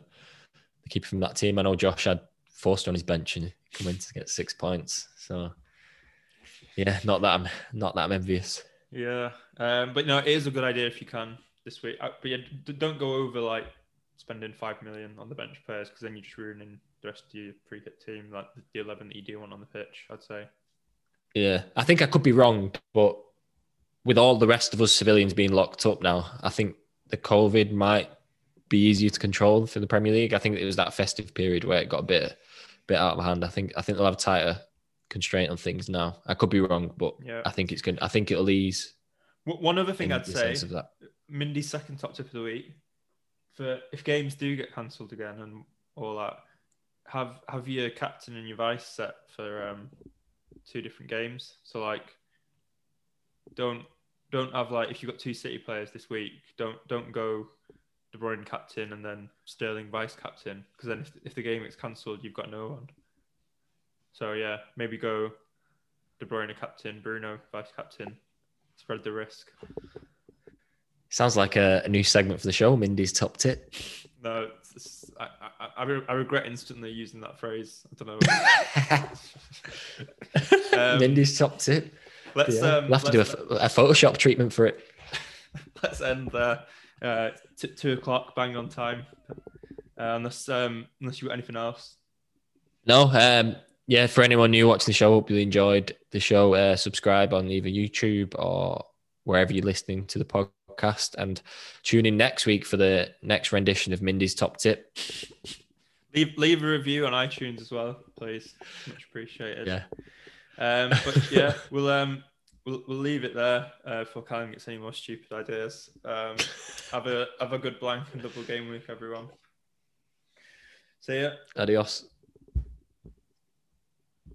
[SPEAKER 2] the keeper from that team. I know Josh had Forster on his bench and come in to get six points. So yeah, not that I'm not that I'm envious.
[SPEAKER 3] Yeah, um, but no, it is a good idea if you can this week. Uh, But yeah, don't go over like spending five million on the bench players because then you're just ruining the rest of your pre-hit team, like the- eleven that you do want on the pitch. I'd say.
[SPEAKER 2] Yeah, I think I could be wrong, but with all the rest of us civilians being locked up now, I think the COVID might be easier to control for the Premier League. I think it was that festive period where it got a bit, bit out of hand. I think I think they'll have tighter constraint on things now. I could be wrong, but
[SPEAKER 3] Yeah.
[SPEAKER 2] I think it's good. I think it'll ease.
[SPEAKER 3] One other thing I'd say
[SPEAKER 2] sense of that.
[SPEAKER 3] Mindy's second top tip of the week for if games do get cancelled again and all that, have have your captain and your vice set for um, two different games. So like, don't don't have like if you've got two City players this week, don't don't go De Bruyne captain and then Sterling vice captain because then if, if the game gets cancelled, you've got no one. So yeah, maybe go De Bruyne a captain, Bruno vice captain, spread the risk.
[SPEAKER 2] Sounds like a, a new segment for the show. Mindy's top tip.
[SPEAKER 3] No, I, I, I, re- I regret instantly using that phrase. I don't know. Um,
[SPEAKER 2] Mindy's top tip.
[SPEAKER 3] let's
[SPEAKER 2] Yeah.
[SPEAKER 3] um,
[SPEAKER 2] we'll have to do a,
[SPEAKER 3] let's-
[SPEAKER 2] a Photoshop treatment for it.
[SPEAKER 3] let's end there. Uh, t- two o'clock, bang on time. Uh, unless um, unless you got anything else.
[SPEAKER 2] No, um, yeah, for anyone new watching the show, hope you enjoyed the show. Uh, subscribe on either YouTube or wherever you're listening to the podcast, and tune in next week for the next rendition of Mindy's top tip.
[SPEAKER 3] Leave leave a review on iTunes as well, please. Much appreciated.
[SPEAKER 2] Yeah,
[SPEAKER 3] Um, but yeah, we'll um we'll, we'll leave it there uh, before Callum gets any more stupid ideas. Um, have a have a good blank and double game week, everyone. See ya.
[SPEAKER 2] adios.